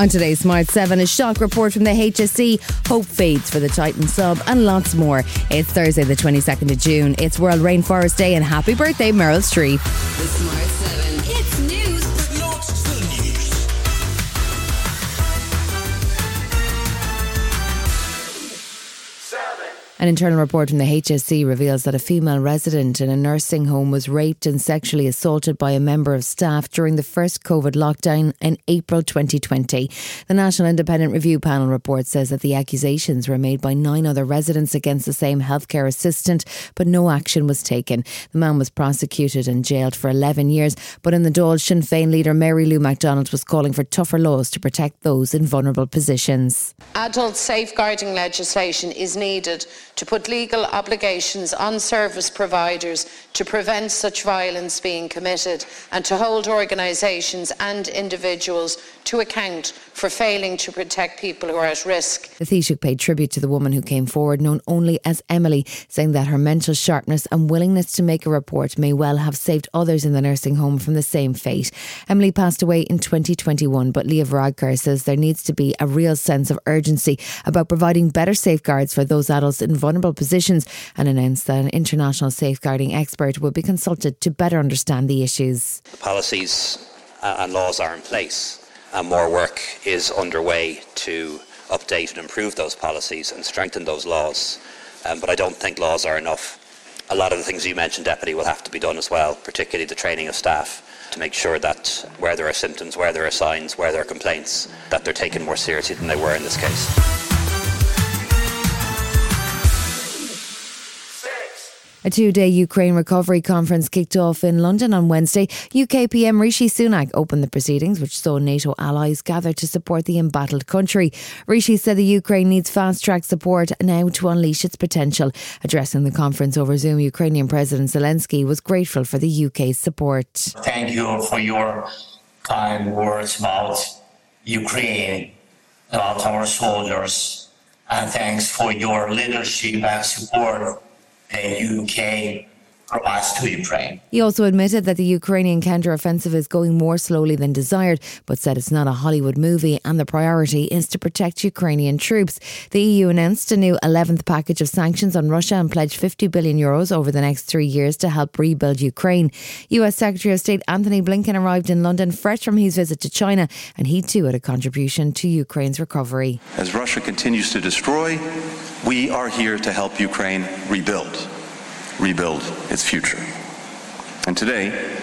On today's Smart 7, a shock report from the HSE, hope fades for the Titan sub, and lots more. It's Thursday, the 22nd of June. It's World Rainforest Day, and happy birthday, Meryl Streep. An internal report from the HSE reveals that a female resident in a nursing home was raped and sexually assaulted by a member of staff during the first COVID lockdown in April 2020. The National Independent Review Panel report says that the accusations were made by nine other residents against the same healthcare assistant, but no action was taken. The man was prosecuted and jailed for 11 years, but in the Dáil, Sinn Féin leader Mary Lou McDonald was calling for tougher laws to protect those in vulnerable positions. Adult safeguarding legislation is needed to put legal obligations on service providers to prevent such violence being committed and to hold organisations and individuals to account for failing to protect people who are at risk. The Taoiseach paid tribute to the woman who came forward, known only as Emily, saying that her mental sharpness and willingness to make a report may well have saved others in the nursing home from the same fate. Emily passed away in 2021, but Leo Varadkar says there needs to be a real sense of urgency about providing better safeguards for those adults in vulnerable positions and announced that an international safeguarding expert will be consulted to better understand the issues. policies uh, and laws are in place, and more work is underway to update and improve those policies and strengthen those laws. Um, but I don't think laws are enough. A lot of the things you mentioned, Deputy, will have to be done as well, particularly the training of staff to make sure that where there are symptoms, where there are signs, where there are complaints, that they're taken more seriously than they were in this case. A two day Ukraine recovery conference kicked off in London on Wednesday. UK PM Rishi Sunak opened the proceedings, which saw NATO allies gather to support the embattled country. Rishi said the Ukraine needs fast track support now to unleash its potential. Addressing the conference over Zoom, Ukrainian President Zelensky was grateful for the UK's support. thank you for your kind words about Ukraine, about our soldiers, and thanks for your leadership and support the UK provides to Ukraine. He also admitted that the Ukrainian counter-offensive is going more slowly than desired, but said it's not a Hollywood movie and the priority is to protect Ukrainian troops. The EU announced a new 11th package of sanctions on Russia and pledged 50 billion euros over the next three years to help rebuild Ukraine. US Secretary of State Antony Blinken arrived in London fresh from his visit to China, and he too had a contribution to Ukraine's recovery. As Russia continues to destroy, we are here to help Ukraine rebuild, rebuild its future. And today,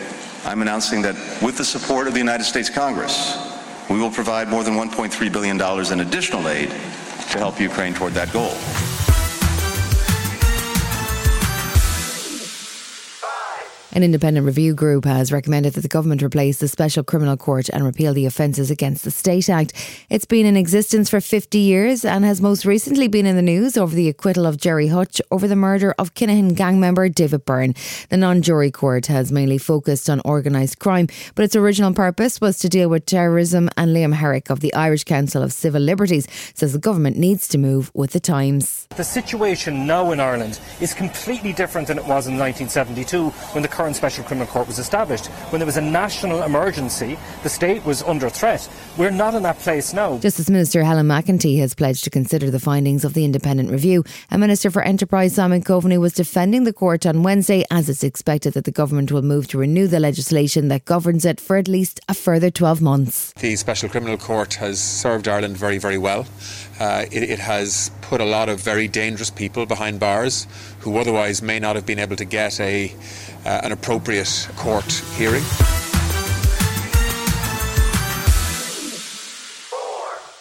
I'm announcing that with the support of the United States Congress, we will provide more than $1.3 billion in additional aid to help Ukraine toward that goal. An independent review group has recommended that the government replace the Special Criminal Court and repeal the Offences Against the State Act. It's been in existence for 50 years and has most recently been in the news over the acquittal of Gerry Hutch over the murder of Kinahan gang member David Byrne. The non jury court has mainly focused on organised crime, but its original purpose was to deal with terrorism. And Liam Herrick of the Irish Council of Civil Liberties says the government needs to move with the times. The situation now in Ireland is completely different than it was in 1972 when the current Special Criminal Court was established. When there was a national emergency, the state was under threat. We're not in that place now. Justice Minister Helen McEntee has pledged to consider the findings of the independent review. A Minister for Enterprise, Simon Coveney, was defending the court on Wednesday as it's expected that the government will move to renew the legislation that governs it for at least a further 12 months. The Special Criminal Court has served Ireland very, very well. Uh, it, it has put a lot of very dangerous people behind bars who otherwise may not have been able to get a, Uh, an appropriate court hearing.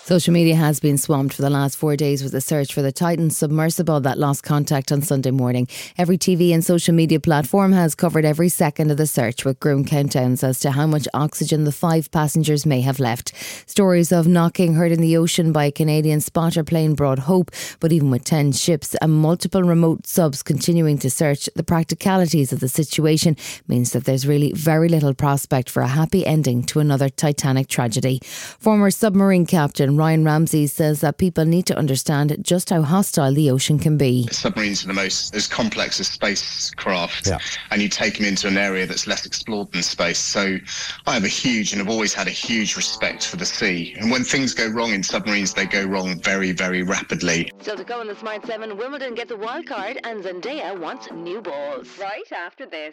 Social media has been swamped for the last four days with the search for the Titan submersible that lost contact on Sunday morning. Every TV and social media platform has covered every second of the search with grim countdowns as to how much oxygen the five passengers may have left. Stories of knocking heard in the ocean by a Canadian spotter plane brought hope, but even with 10 ships and multiple remote subs continuing to search, the practicalities of the situation means that there's really very little prospect for a happy ending to another Titanic tragedy. Former submarine captain and Ryan Ramsey says that people need to understand just how hostile the ocean can be. Submarines are the most as complex as spacecraft, Yeah. and you take them into an area that's less explored than space. So I have a huge and have always had a huge respect for the sea. And when things go wrong in submarines, they go wrong very, very rapidly. Still to go in the Smart 7, Wimbledon gets a wild card and Zendaya wants new balls. Right after this.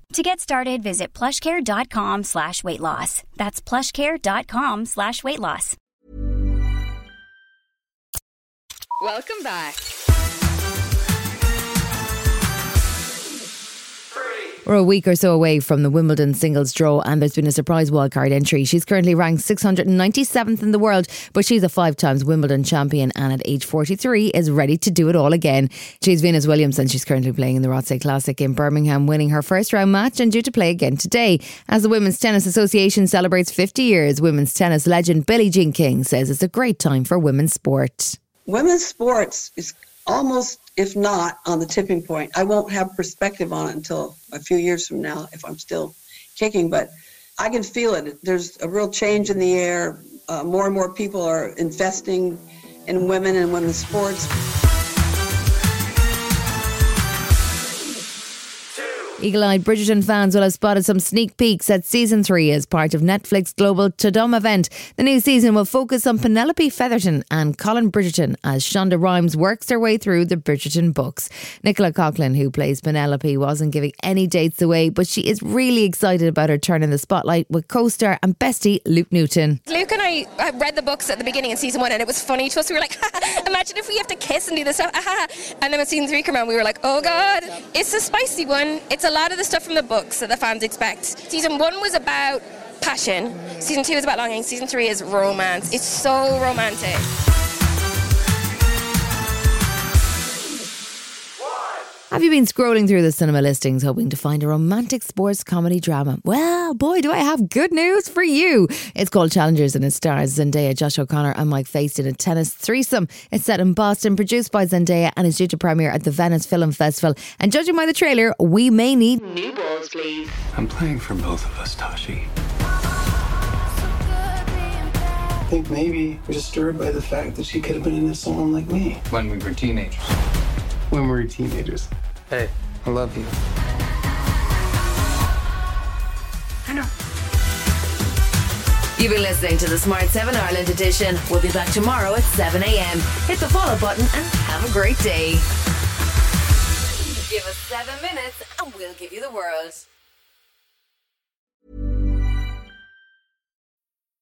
To get started, visit plushcare.com slash weight loss. That's plushcare.com slash weight loss. Welcome back. We're a week or so away from the Wimbledon singles draw, and there's been a surprise wildcard entry. She's currently ranked 697th in the world, but she's a five times Wimbledon champion and at age 43 is ready to do it all again. She's Venus Williams and she's currently playing in the Rothesay Classic in Birmingham, winning her first round match and due to play again today. As the Women's Tennis Association celebrates 50 years, women's tennis legend Billie Jean King says it's a great time for women's sport. women's sports is almost, if not, on the tipping point. I won't have perspective on it until a few years from now if I'm still kicking, but I can feel it. There's a real change in the air. Uh, more and more people are investing in women and women's sports. Eagle eyed Bridgerton fans will have spotted some sneak peeks at season three as part of Netflix Global Tudum event. The new season will focus on Penelope Featherington and Colin Bridgerton as Shonda Rhimes works her way through the Bridgerton books. Nicola Coughlan, who plays Penelope, wasn't giving any dates away, but she is really excited about her turn in the spotlight with co star and bestie Luke Newton. Luke and I, read the books at the beginning in season one, and it was funny to us. We were like, imagine if we have to kiss and do this stuff. and then when season three came around, we were like, oh god, it's a spicy one. It's a lot of the stuff from the books that the fans expect. Season one was about passion. Season two is about longing. Season three is romance. It's so romantic. Have you been scrolling through the cinema listings hoping to find a romantic sports comedy drama? Well, boy, do I have good news for you. It's called Challengers and it stars Zendaya, Josh O'Connor, and Mike Faist in a tennis threesome. It's set in Boston, produced by Zendaya, and is due to premiere at the Venice Film Festival. And judging by the trailer, we may need New balls, please. I'm playing for both of us, Tashi. I think maybe we're disturbed by the fact that she could have been into someone like me. When we were teenagers. When we were teenagers. Hey, I love you. I know. You've been listening to the Smart 7 Ireland edition. We'll be back tomorrow at 7 a.m. Hit the follow button and have a great day. Give us seven minutes and we'll give you the world.